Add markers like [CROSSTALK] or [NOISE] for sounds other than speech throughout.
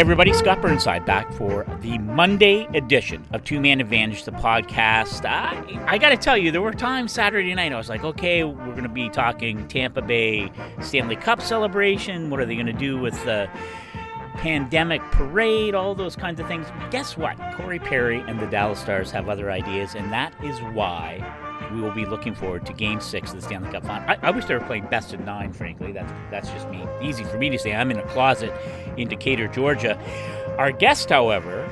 everybody, Scott Burnside back for the Monday edition of Two Man Advantage, the podcast. I, I got to tell you, there were times Saturday night I was like, okay, we're going to be talking Tampa Bay Stanley Cup celebration. What are they going to do with the pandemic parade? All those kinds of things. Guess what? Corey Perry and the Dallas Stars have other ideas, and that is why we will be looking forward to Game Six of the Stanley Cup Final. I, I, wish they were playing best of nine. Frankly, that's that's just me. Easy for me to say. I'm in a closet in Decatur, Georgia. Our guest, however,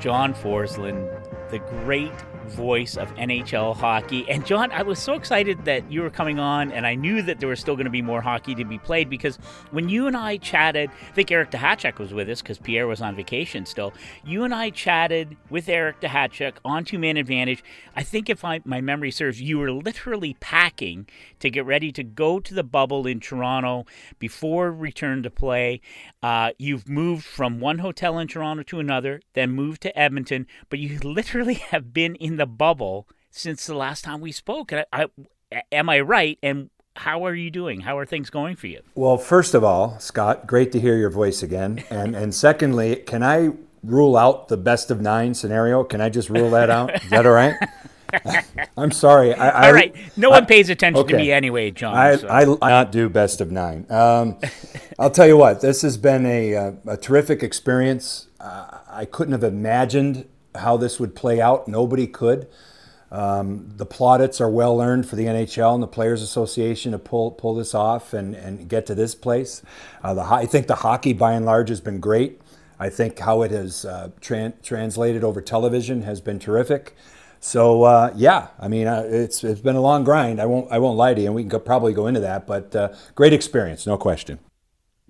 John Forslund, the great voice of NHL hockey. And John, I was so excited that you were coming on, and I knew that there was still going to be more hockey to be played because when you and I chatted, I think Eric Duhatschek was with us because Pierre was on vacation still. You and I chatted with Eric Duhatschek on Two Man Advantage. I think if I, my memory serves, you were literally packing to get ready to go to the bubble in Toronto before return to play. Uh, you've moved from one hotel in Toronto to another, then moved to Edmonton, but you literally [LAUGHS] have been in the bubble since the last time we spoke. I, I, am I right? And how are you doing? How are things going for you? Well, first of all, Scott, great to hear your voice again. And and secondly, can I rule out the best of nine scenario? Can I just rule that out? Is that all right? [LAUGHS] I'm sorry. I, All right. No one pays attention okay. to me anyway, John. I, so. I, I not do best of nine. Um, I'll tell you what. This has been a, a, a terrific experience. Uh, I couldn't have imagined how this would play out. Nobody could. Um, the plaudits are well earned for the NHL and the Players Association to pull pull this off and, and get to this place. Uh, the, I think the hockey, by and large, has been great. I think how it has uh, tra- translated over television has been terrific. So uh, yeah, I mean uh, it's it's been a long grind. I won't I won't lie to you, and we can go, probably go into that. But uh, great experience, no question.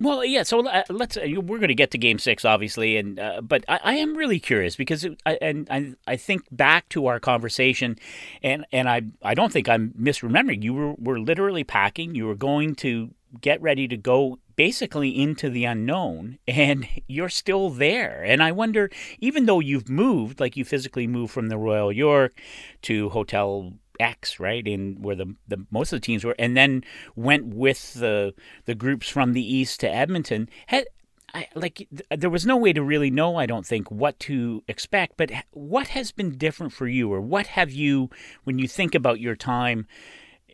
Well, yeah. So uh, let's. Uh, we're going to get to Game Six, obviously, and uh, but I, I, am really curious because I, and I, I think back to our conversation, and and I I don't think I'm misremembering. You were were literally packing. You were going to get ready to go basically into the unknown [LAUGHS] and you're still there and i wonder even though you've moved like you physically moved from the royal york to hotel X, right, in where the, the most of the teams were, and then went with the the groups from the east to Edmonton. Had, I, like there was no way to really know, I don't think, what to expect. But what has been different for you, or what have you, when you think about your time,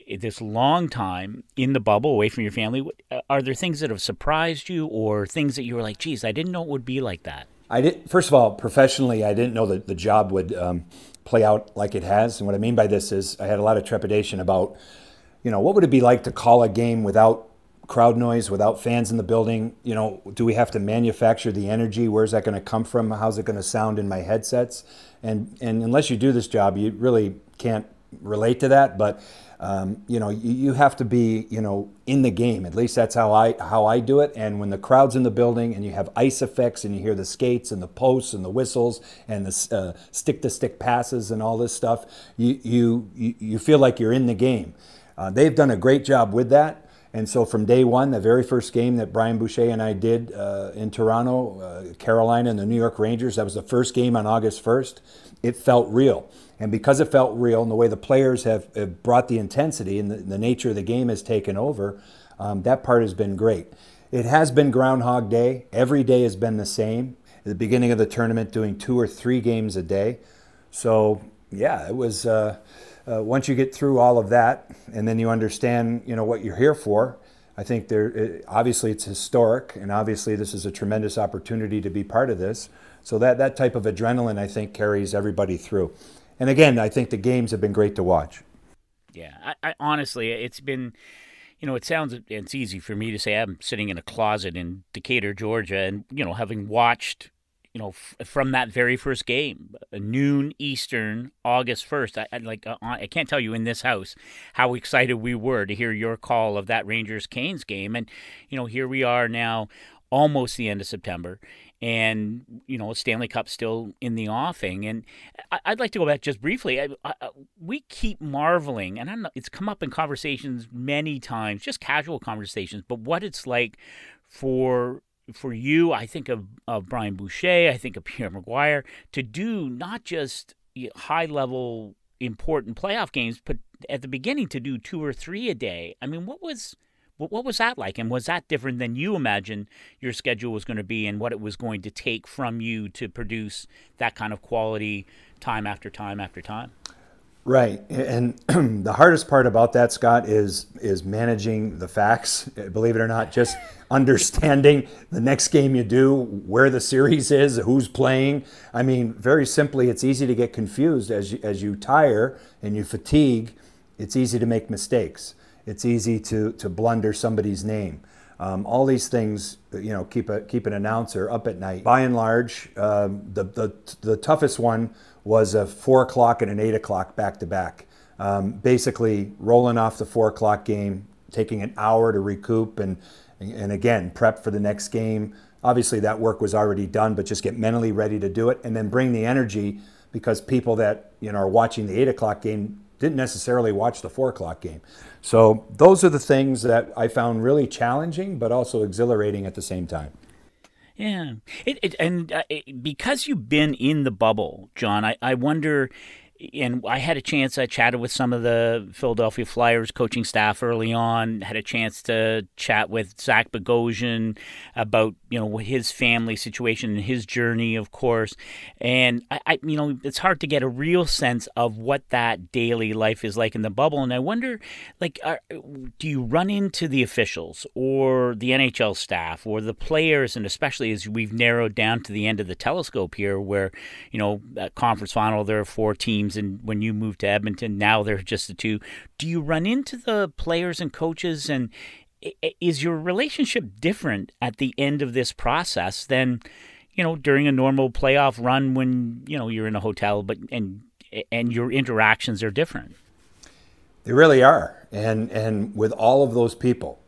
eh, this long time in the bubble, away from your family, uh, are there things that have surprised you, or things that you were like, "Geez, I didn't know it would be like that." I did. First of all, professionally, I didn't know that the job would. Um, play out like it has. And what I mean by this is I had a lot of trepidation about, you know, what would it be like to call a game without crowd noise, without fans in the building? You know, do we have to manufacture the energy? Where's that going to come from? How's it going to sound in my headsets? And and unless you do this job, you really can't relate to that. But um, you know, you, you, have to be, you know, in the game. At least that's how I how I do it. And when the crowd's in the building and you have ice effects and you hear the skates and the posts and the whistles and the stick to stick passes and all this stuff, you you you feel like you're in the game. Uh, they've done a great job with that. And so from day one, the very first game that Brian Boucher and I did uh, in Toronto, uh, Carolina and the New York Rangers, that was the first game on August 1st. It felt real. And because it felt real and the way the players have, have brought the intensity and the, the, nature of the game has taken over, um, that part has been great. It has been Groundhog Day. Every day has been the same. At the beginning of the tournament, doing two or three games a day. So, yeah, it was. Uh, uh, once you get through all of that, and then you understand, you know, what you're here for, I think there. It, obviously, it's historic, and obviously, this is a tremendous opportunity to be part of this. So that that type of adrenaline, I think, carries everybody through. And again, I think the games have been great to watch. Yeah, I, I, honestly, it's been, you know, it sounds it's easy for me to say I'm sitting in a closet in Decatur, Georgia, and you know, having watched, you know, f- from that very first game, noon Eastern, August first. I, I, like uh, I can't tell you in this house how excited we were to hear your call of that Rangers Canes game, and you know, here we are now, almost the end of September and you know Stanley Cup still in the offing. And I, would like to go back just briefly. I, I, we keep marveling, and I know, it's come up in conversations many times, just casual conversations. But what it's like for for you, I think of, of Brian Boucher, I think of [LAUGHS] Pierre McGuire, to do not just high level important playoff games, but at the beginning to do two or three a day. I mean, what was what, what was that like? And was that different than you imagined your schedule was going to be and what it was going to take from you to produce that kind of quality time after time after time? Right, and [CLEARS THROAT] the hardest part about that, Scott, is is managing the facts. Believe it or not, just [LAUGHS] understanding the next game you do, where the series is, who's playing. I mean, very simply, it's easy to get confused as you, as you tire and you fatigue. It's easy to make mistakes. It's easy to to blunder somebody's name. Um, all these things, you know, keep a keep an announcer up at night. By and large, um, the the the toughest one was a four o'clock and an eight o'clock back to back. Um, basically, rolling off the four o'clock game, taking an hour to recoup and and again prep for the next game. Obviously, that work was already done, but just get mentally ready to do it, and then bring the energy because people that you know are watching the eight o'clock game didn't necessarily watch the four o'clock game. So those are the things that I found really challenging, but also exhilarating at the same time. Yeah, it, it and uh, it, because you've been in the bubble, John, I, I wonder and I had a chance. I chatted with some of the Philadelphia Flyers coaching staff early on. Had a chance to chat with Zach Bogosian about you know his family situation and his journey, of course. And I, I, you know, it's hard to get a real sense of what that daily life is like in the bubble. And I wonder, like, are, do you run into the officials or the NHL staff or the players, and especially as we've narrowed down to the end of the telescope here, where you know, conference final there are four teams and when you moved to Edmonton, now they're just the two. Do you run into the players and coaches, and is your relationship different at the end of this process than you know during a normal playoff run when you know you're in a hotel, but and and your interactions are different? They really are, and and with all of those people,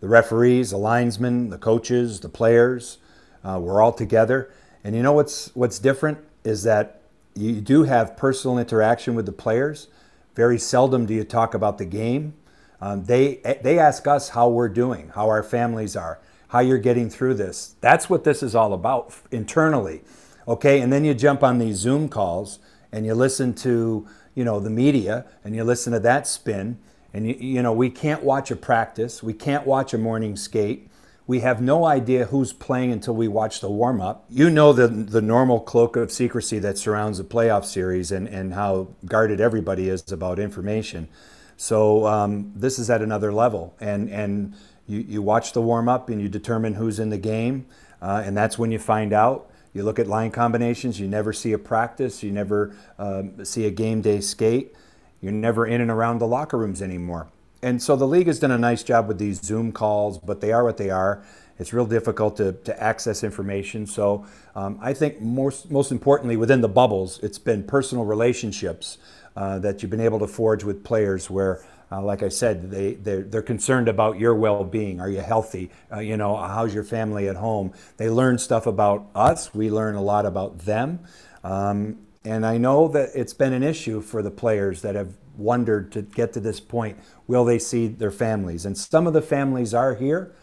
the referees, the linesmen, the coaches, the players, uh, we're all together. And you know what's what's different is that you do have personal interaction with the players. Very seldom do you talk about the game. Um, they they ask us how we're doing, how our families are, how you're getting through this. That's what this is all about internally. Okay, and then you jump on these Zoom calls and you listen to you know the media and you listen to that spin and you, you know we can't watch a practice, we can't watch a morning skate. We have no idea who's playing until we watch the warm up. You know the, the normal cloak of secrecy that surrounds the playoff series and, and how guarded everybody is about information. So um, this is at another level. And, and you, you watch the warm up and you determine who's in the game. Uh, and that's when you find out. You look at line combinations, you never see a practice, you never um, see a game day skate. You're never in and around the locker rooms anymore and so the league has done a nice job with these Zoom calls, but they are what they are. It's real difficult to, to access information. So um, I think most, most importantly, within the bubbles, it's been personal relationships uh, that you've been able to forge with players where, uh, like I said, they, they're, they're, concerned about your well-being. Are you healthy? Uh, you know, how's your family at home? They learn stuff about us. We learn a lot about them. Um, and I know that it's been an issue for the players that have wondered to get to this point will they see their families? And some of the families are here,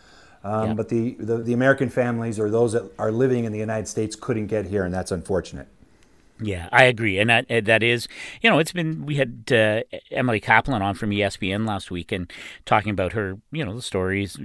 um, yeah. but the, the, the American families or those that are living in the United States couldn't get here, and that's unfortunate. Yeah, I agree, and that that is, you know, it's been we had uh, Emily Kaplan on from ESPN last week and talking about her, you know, the stories,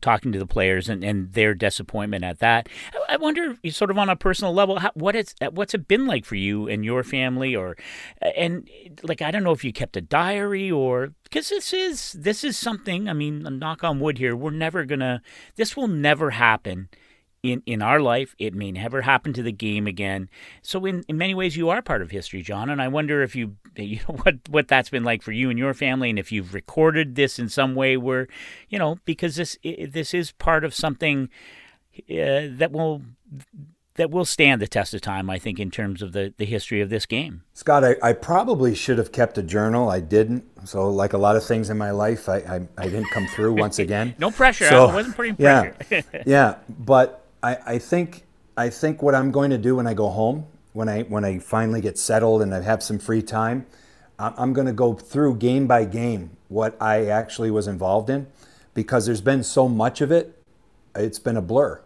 talking to the players and, and their disappointment at that. I wonder, sort of on a personal level, how, what it's what's it been like for you and your family, or and like I don't know if you kept a diary or because this is this is something. I mean, knock on wood here, we're never gonna, this will never happen in, in our life. It may never happen to the game again. So in, in many ways, you are part of history, John. And I wonder if you, [LAUGHS] you know, what what that's been like for you and your family, and if you've recorded this in some way where, you know, because this this is part of something uh, that will that will stand the test of time, I think, in terms of the, the history of this game. Scott, I, I probably should have kept a journal. I didn't. So, like a lot of things in my life, I, I, I didn't come through once [LAUGHS] again. no pressure. So, I wasn't putting pressure. Yeah, [LAUGHS] yeah. But I, I think I think what I'm going to do when I go home, when I when I finally get settled and I have some free time, I'm going to go through game by game what I actually was involved in, because there's been so much of it, it's been a blur,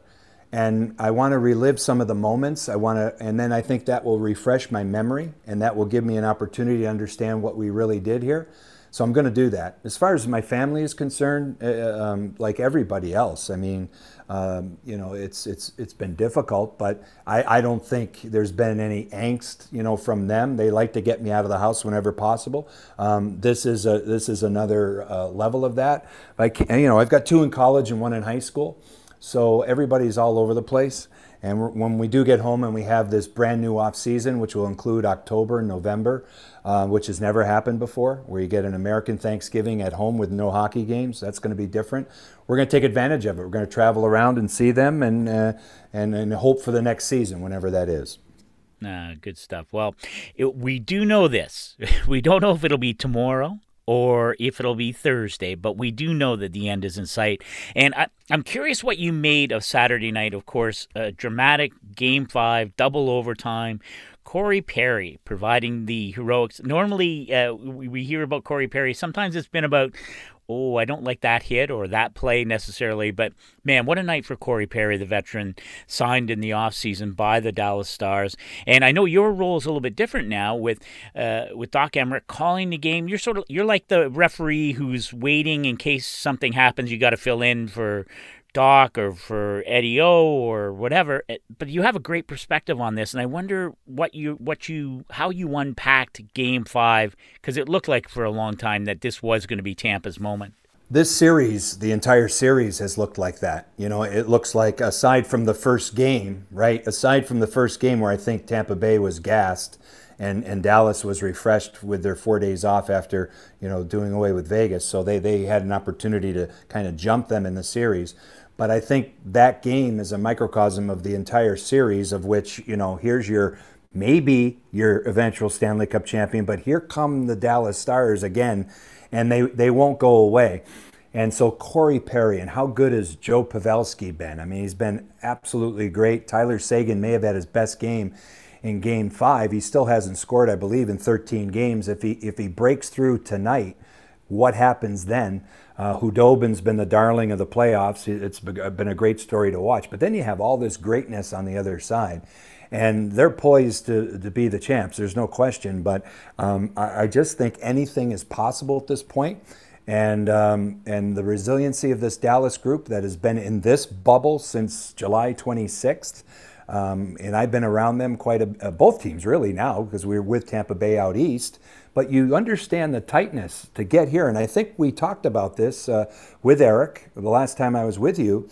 and I want to relive some of the moments. I want to, and then I think that will refresh my memory, and that will give me an opportunity to understand what we really did here. So I'm going to do that. As far as my family is concerned, uh, uh, um, like everybody else, I mean, um, you know, it's it's it's been difficult, but I, I don't think there's been any angst, you know, from them. They like to get me out of the house whenever possible. Um, this is a this is another uh, level of that. Like you know, I've got two in college and one in high school, so everybody's all over the place. And when we do get home and we have this brand new off season, which will include October and November, uh, which has never happened before, where you get an American Thanksgiving at home with no hockey games, that's going to be different. We're going to take advantage of it. We're going to travel around and see them and, uh, and, and hope for the next season, whenever that is. Ah, good stuff. Well, it, we do know this. [LAUGHS] We don't know if it'll be tomorrow or if it'll be Thursday, but we do know that the end is in sight. And I, am curious what you made of Saturday night. Of course, a dramatic game five, double overtime. Corey Perry providing the heroics. Normally, uh, we, we hear about Corey Perry. Sometimes it's been about oh, I don't like that hit or that play necessarily. But man, what a night for Corey Perry, the veteran, signed in the offseason by the Dallas Stars. And I know your role is a little bit different now with uh, with Doc Emrick calling the game. You're sort of you're like the referee who's waiting in case something happens. You got to fill in for Doc or for Eddie O or whatever. Eh, but you have a great perspective on this, and I wonder what you what you how you unpacked Game Five because it looked like for a long time that this was going to be Tampa's moment. This series, the entire series has looked like that. You know, it looks like aside from the first game, right? Aside from the first game where I think Tampa Bay was gassed and, and Dallas was refreshed with their four days off after, you know, doing away with Vegas. So they, they had an opportunity to kind of jump them in the series. But I think that game is a microcosm of the entire series, of which, you know, here's your maybe your eventual Stanley Cup champion, but here come the Dallas Stars again, and they, they won't go away. And so Corey Perry, and how good has Joe Pavelski been? I mean, he's been absolutely great. Tyler Seguin may have had his best game in game five. He still hasn't scored, I believe, in 13 games. If he if he breaks through tonight, what happens then? Uh, Khudobin's been the darling of the playoffs. It's been a great story to watch. But then you have all this greatness on the other side. And they're poised to, to be the champs, there's no question. But um, I, I, just think anything is possible at this point. And, um, and the resiliency of this Dallas group that has been in this bubble since July 26th. Um, and I've been around them quite a, uh, both teams really now because we are with Tampa Bay out east but you understand the tightness to get here. And I think we talked about this uh, with Eric the last time I was with you.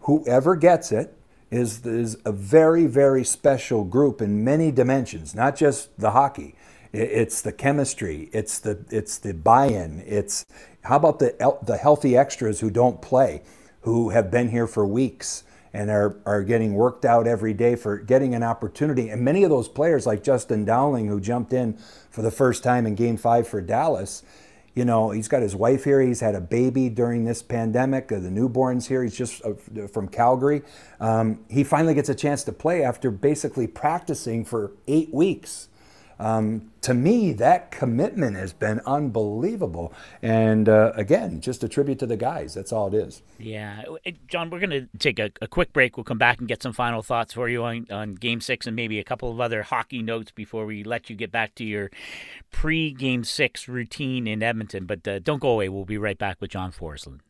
Whoever gets it is, is a very, very special group in many dimensions, not just the hockey. It's the chemistry. It's the it's the buy-in. It's how about the the healthy extras who don't play, who have been here for weeks and are, are getting worked out every day for getting an opportunity. And many of those players, like Justin Dowling, who jumped in for the first time in game five for Dallas, you know, he's got his wife here. He's had a baby during this pandemic. The newborn's here. He's just uh, from Calgary. Um, he finally gets a chance to play after basically practicing for eight weeks. Um, to me, that commitment has been unbelievable. And uh, again, just a tribute to the guys. That's all it is. Yeah. John, we're going to take a, a, quick break. We'll come back and get some final thoughts for you on, on game six and maybe a couple of other hockey notes before we let you get back to your pre game six routine in Edmonton. But uh, don't go away. We'll be right back with John Forslund.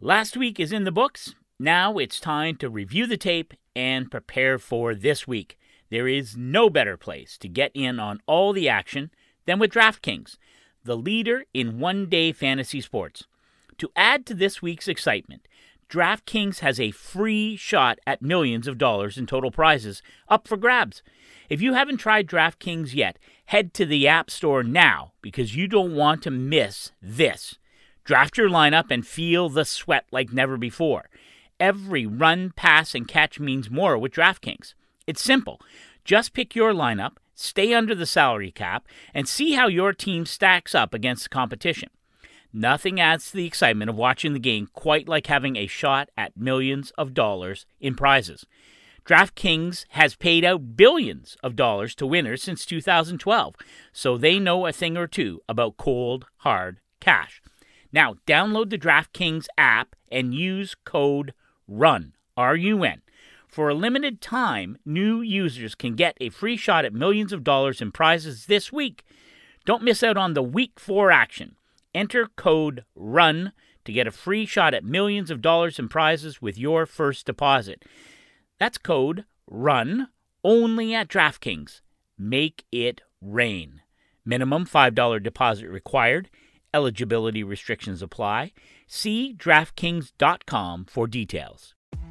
Last week is in the books. Now it's time to review the tape and prepare for this week. There is no better place to get in on all the action than with DraftKings, the leader in one day fantasy sports. To add to this week's excitement, DraftKings has a free shot at millions of dollars in total prizes up for grabs. If you haven't tried DraftKings yet, head to the App Store now because you don't want to miss this. Draft your lineup and feel the sweat like never before. Every run, pass, and catch means more with DraftKings. It's simple. Just pick your lineup, stay under the salary cap, and see how your team stacks up against the competition. Nothing adds to the excitement of watching the game quite like having a shot at millions of dollars in prizes. DraftKings has paid out billions of dollars to winners since 2012, so they know a thing or two about cold, hard cash. Now, download the DraftKings app and use code RUN, R U N, for a limited time, new users can get a free shot at millions of dollars in prizes this week. Don't miss out on the Week 4 action. enter code RUN to get a free shot at millions of dollars in prizes with your first deposit. That's code RUN only at DraftKings. Make it rain. Minimum $5 deposit required. Eligibility restrictions apply. See DraftKings.com for details.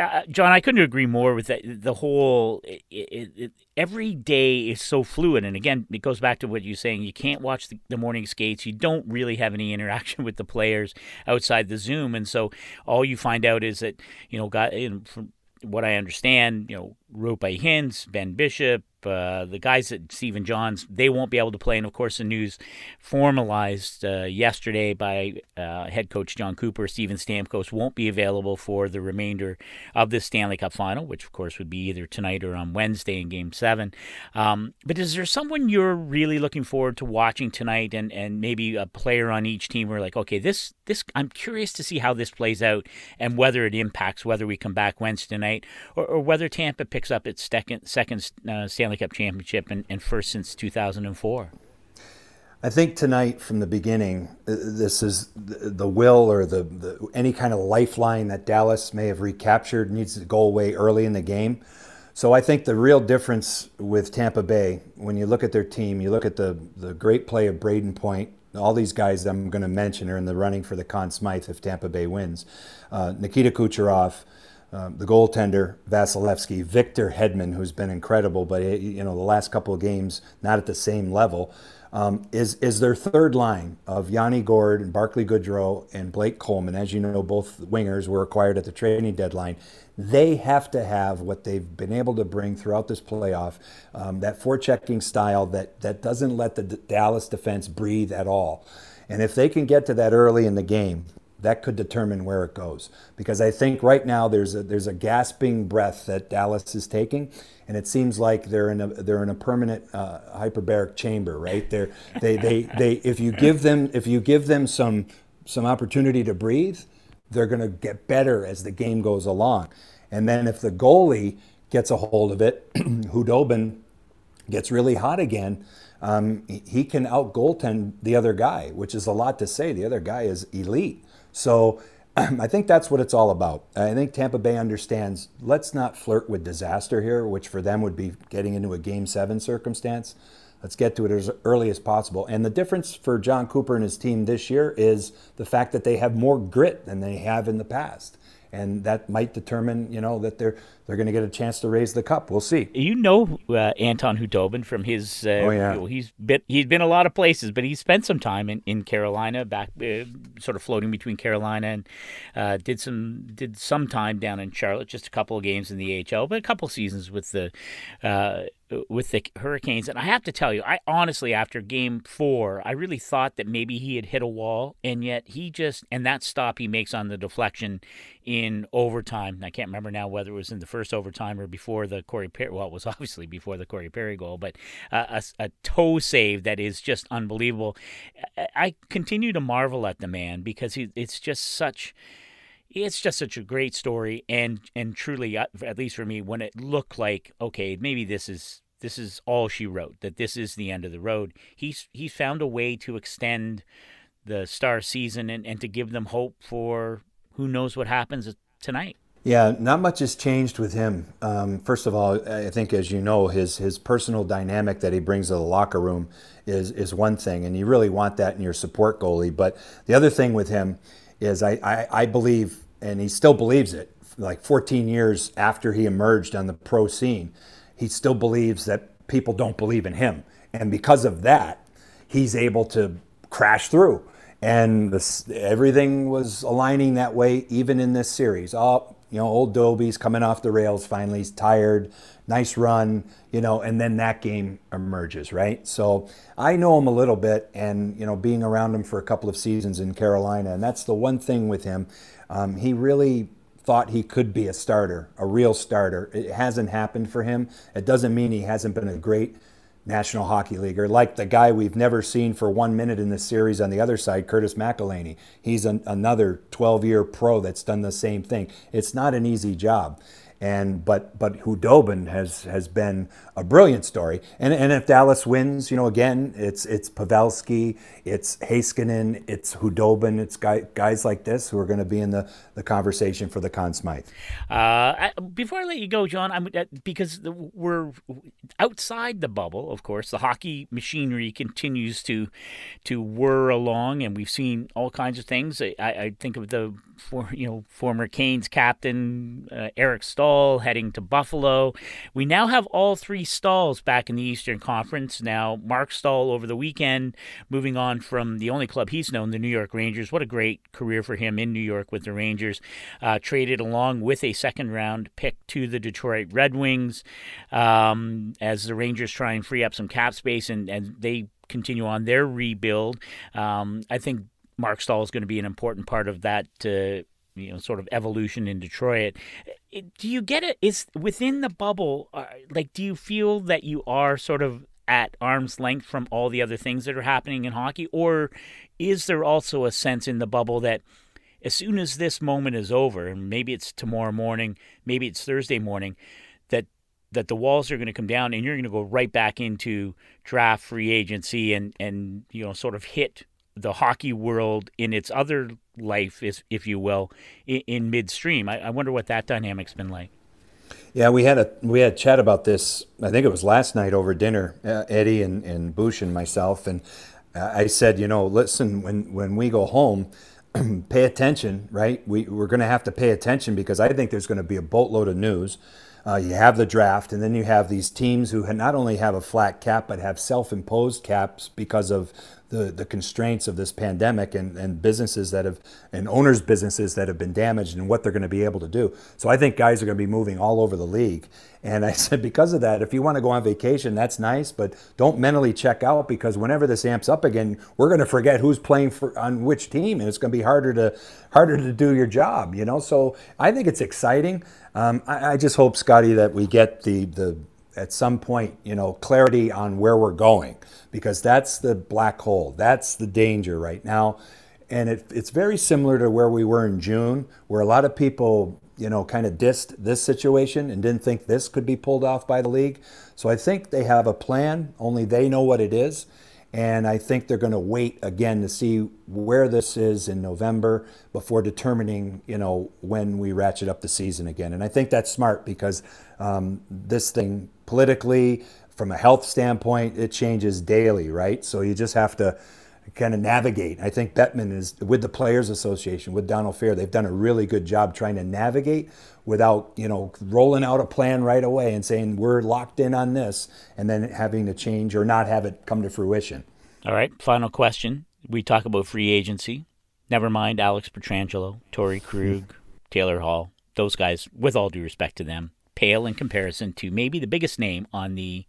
Uh, John, I couldn't agree more with that. The whole it, it, it, every day is so fluid, and again, it goes back to what you're saying. You can't watch the, the, morning skates. You don't really have any interaction [LAUGHS] with the players outside the Zoom, and so all you find out is that you know, got you know, from what I understand, you know, Roope Hintz, Ben Bishop, uh, the guys at Stephen Johns, they won't be able to play. And of course, the news formalized uh, yesterday by uh, head coach John Cooper, Steven Stamkos won't be available for the remainder of this Stanley Cup final, which of course would be either tonight or on Wednesday in Game 7. Um, but is there someone you're really looking forward to watching tonight and, and maybe a player on each team where like, okay, this, this I'm curious to see how this plays out and whether it impacts whether we come back Wednesday night or, or whether Tampa picks up its second, second uh, Stanley Stanley Cup championship and, and first since 2004. I think tonight, from the beginning, uh, this is the will or the, the, any kind of lifeline that Dallas may have recaptured needs to go away early in the game. So I think the real difference with Tampa Bay, when you look at their team, you look at the the great play of Brayden Point. All these guys I'm going to mention are in the running for the Conn Smythe if Tampa Bay wins. Uh, Nikita Kucherov, um, the goaltender Vasilevskiy, Victor Hedman, who's been incredible, but it, you know the last couple of games not at the same level, um, is is their third line of Yanni Gourde and Barclay Goodrow and Blake Coleman. As you know, both wingers were acquired at the trading deadline. They have to have what they've been able to bring throughout this playoff, um, that forechecking style that that doesn't let the D- Dallas defense breathe at all. And if they can get to that early in the game, that could determine where it goes. Because I think right now there's a there's a gasping breath that Dallas is taking, and it seems like they're in a they're in a permanent uh, hyperbaric chamber, right? They're they they they if you give them if you give them some some opportunity to breathe, they're going to get better as the game goes along. And then if the goalie gets a hold of it, [CLEARS THROAT] Khudobin gets really hot again. Um, he can out goaltend the other guy, which is a lot to say. The other guy is elite. So [CLEARS THROAT] I think that's what it's all about. I think Tampa Bay understands let's not flirt with disaster here, which for them would be getting into a game seven circumstance. Let's get to it as early as possible. And the difference for John Cooper and his team this year is the fact that they have more grit than they have in the past and that might determine, you know, that they're they're going to get a chance to raise the cup. We'll see. You know uh, Anton Khudobin from his. Uh, oh yeah. He's been he's been a lot of places, but he spent some time in, in Carolina, back uh, sort of floating between Carolina and uh, did some did some time down in Charlotte, just a couple of games in the AHL, but a couple seasons with the uh, with the Hurricanes. And I have to tell you, I honestly, after game four, I really thought that maybe he had hit a wall, and yet he just, and that stop he makes on the deflection in overtime. I can't remember now whether it was in the first overtime or before the Corey Perry. Well, it was [LAUGHS] obviously before the Corey Perry goal, but uh, a, a toe save that is just unbelievable. I continue to marvel at the man because he, it's just such it's just such a great story and and truly uh, at least for me when it looked like okay maybe this is this is all she wrote that this is the end of the road he's he's found a way to extend the star season and, and to give them hope for who knows what happens tonight yeah, not much has changed with him. Um, first of all, I think, as you know, his his personal dynamic that he brings to the locker room is is one thing, and you really want that in your support goalie. But the other thing with him is I, I, I believe, and he still believes it, like 14 years after he emerged on the pro scene, he still believes that people don't believe in him. And because of that, he's able to crash through. And this, everything was aligning that way, even in this series. Oh, you know, old Dobie's coming off the rails finally. He's tired. nice run, you know, and then that game emerges, right? So I know him a little bit, and you know, being around him for a couple of seasons in Carolina, and that's the one thing with him. Um, he really thought he could be a starter, a real starter. It hasn't happened for him. It doesn't mean he hasn't been a great National Hockey League, or like the guy we've never seen for one minute in this series on the other side, Curtis McElhinney. He's an, another 12 year pro that's done the same thing. It's not an easy job. And but but Khudobin has has been a brilliant story. And and if Dallas wins, you know, again, it's it's Pavelski, it's Heiskanen, it's Khudobin, it's guy, guys like this who are going to be in the, the conversation for the Conn Smythe. Uh, before I let you go, John, I'm uh, because we're outside the bubble. Of course, the hockey machinery continues to to whir along, and we've seen all kinds of things. I, I think of the for you know former Canes captain uh, Eric Staal heading to Buffalo. We now have all three Staals back in the Eastern Conference. Now Mark Staal over the weekend moving on from the only club he's known, the New York Rangers. What a great career for him in New York with the Rangers. Uh, traded along with a second round pick to the Detroit Red Wings um, as the Rangers try and free up some cap space and, and they continue on their rebuild. Um, I think Mark Staal is going to be an important part of that. Uh, you know, sort of evolution in Detroit. Do you get it? Is within the bubble? Uh, like, do you feel that you are sort of at arm's length from all the other things that are happening in hockey, or is there also a sense in the bubble that as soon as this moment is over, and maybe it's tomorrow morning, maybe it's Thursday morning, that that the walls are going to come down and you're going to go right back into draft free agency and and you know sort of hit the hockey world in its other life, if, if you will, in, in midstream. I, I wonder what that dynamic's been like. Yeah, we had a we had a chat about this. I think it was last night over dinner, uh, Eddie and and Bush and myself, and uh, I said, you know, listen, when when we go home, [CLEARS THROAT] pay attention, right? We we're going to have to pay attention because I think there's going to be a boatload of news. Uh, you have the draft, and then you have these teams who not only have a flat cap but have self-imposed caps because of the, the constraints of this pandemic and, and businesses that have and owners businesses that have been damaged and what they're going to be able to do. So I think guys are going to be moving all over the league. And I [LAUGHS] said because of that, if you want to go on vacation, that's nice, but don't mentally check out because whenever this amps up again, we're going to forget who's playing for on which team, and it's going to be harder to harder to do your job. You know, so I think it's exciting. Um, I, I just hope, Scotty, that we get the the at some point, you know, clarity on where we're going because that's the black hole. That's the danger right now. And it, it's very similar to where we were in June, where a lot of people, you know, kind of dissed this situation and didn't think this could be pulled off by the league. So I think they have a plan, only they know what it is. And I think they're going to wait again to see where this is in November before determining, you know, when we ratchet up the season again. And I think that's smart because um, this thing politically, from a health standpoint, it changes daily, right? So you just have to kind of navigate. I think Bettman is with the Players Association, with Donald Fehr, they've done a really good job trying to navigate without, you know, rolling out a plan right away and saying we're locked in on this and then having to change or not have it come to fruition. All right, final question. We talk about free agency. Never mind Alex Pietrangelo, Torey Krug, [LAUGHS] Taylor Hall. Those guys, with all due respect to them, pale in comparison to maybe the biggest name on the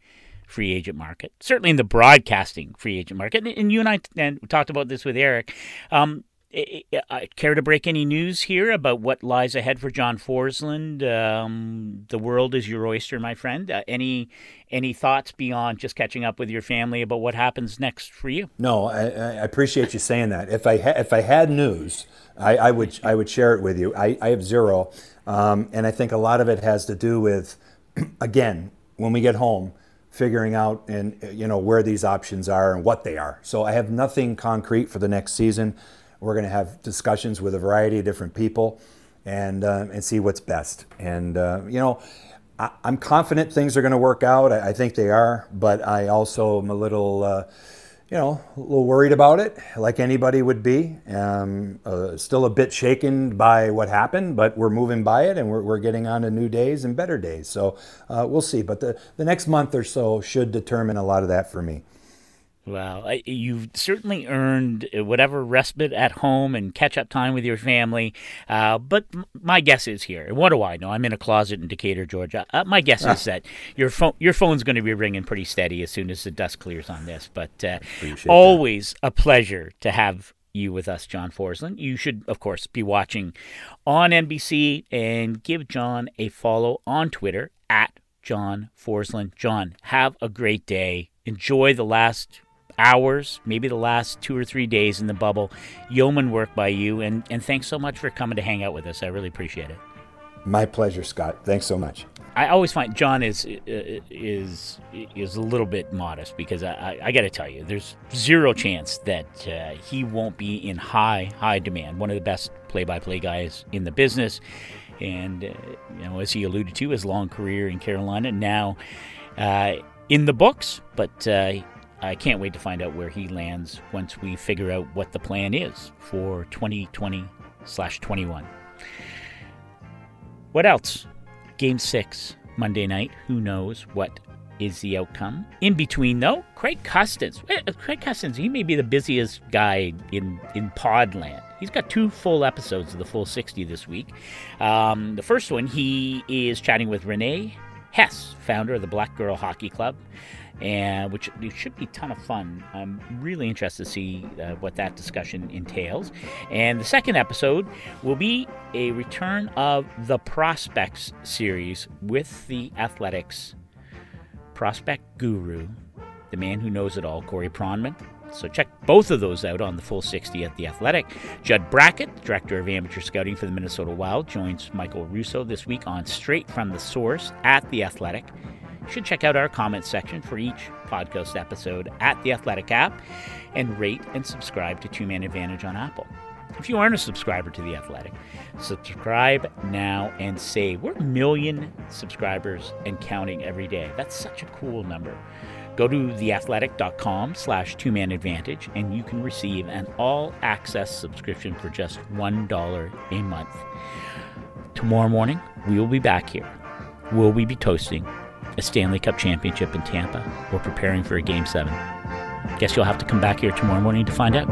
free agent market, certainly in the broadcasting free agent market. And you and I and talked about this with Eric. Um, I care to break any news here about what lies ahead for John Forslund? Um, the world is your oyster, my friend. Uh, any any thoughts beyond just catching up with your family about what happens next for you? No, I, I appreciate you saying that. If I ha- if I had news, I, I, would I would share it with you. I, I have zero, um, and I think a lot of it has to do with, [CLEARS THROAT] again, when we get home, figuring out and you know where these options are and what they are. So I have nothing concrete for the next season. We're going to have discussions with a variety of different people and uh, and see what's best. And uh, you know, I, am confident things are going to work out. I, I, think they are, but I also am a little. Uh, you know, a little worried about it, like anybody would be. Um, uh, still a bit shaken by what happened, but we're moving by it and we're, we're getting on to new days and better days. So uh, we'll see. But the, the next month or so should determine a lot of that for me. Well, you've certainly earned whatever respite at home and catch up time with your family. Uh, but my guess is here. What do I know? I'm in a closet in Decatur, Georgia. Uh, my guess is that your phone your phone's going to be ringing pretty steady as soon as the dust clears on this. But uh, always that. a pleasure to have you with us, John Forslund. You should, of course, be watching on NBC and give John a follow on Twitter at John Forslund. John, have a great day. Enjoy the last hours, maybe the last two or three days in the bubble. Yeoman work by you, and, and thanks so much for coming to hang out with us. I really appreciate it. My pleasure, Scott. Thanks so much. I always find John is is is a little bit modest because I, I, I got to tell you, there's zero chance that uh, he won't be in high high demand. One of the best play-by-play guys in the business, and uh, you know, as he alluded to, his long career in Carolina now uh, in the books. But uh, I can't wait to find out where he lands once we figure out what the plan is for 2020 slash 21. What else? Game six, Monday night. Who knows what is the outcome? In between, though, Craig Custance. Eh, Craig Custance, he may be the busiest guy in, in Podland. He's got two full episodes of the full 60 this week. Um, the first one, he is chatting with Renee Hess, founder of the Black Girl Hockey Club and which should be a ton of fun. I'm really interested to see uh, what that discussion entails. And the second episode will be a return of the Prospects series with the Athletics prospect guru, the man who knows it all, Corey Pronman. So check both of those out on the full 60 at The Athletic. Judd Brackett, Director of Amateur Scouting for the Minnesota Wild, joins Michael Russo this week on Straight from the Source at The Athletic. Should check out our comments section for each podcast episode at the Athletic app and rate and subscribe to Two Man Advantage on Apple. If you aren't a subscriber to The Athletic, subscribe now and save. We're a million subscribers and counting every day. That's such a cool number. Go to theathletic.com slash two-man advantage and you can receive an all-access subscription for just $1 a month. Tomorrow morning, we will be back here. Will we be toasting a Stanley Cup championship in Tampa or preparing for a Game 7. Guess you'll have to come back here tomorrow morning to find out.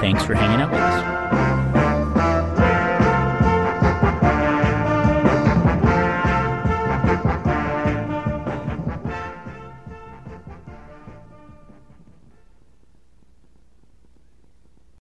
Thanks for hanging out with us.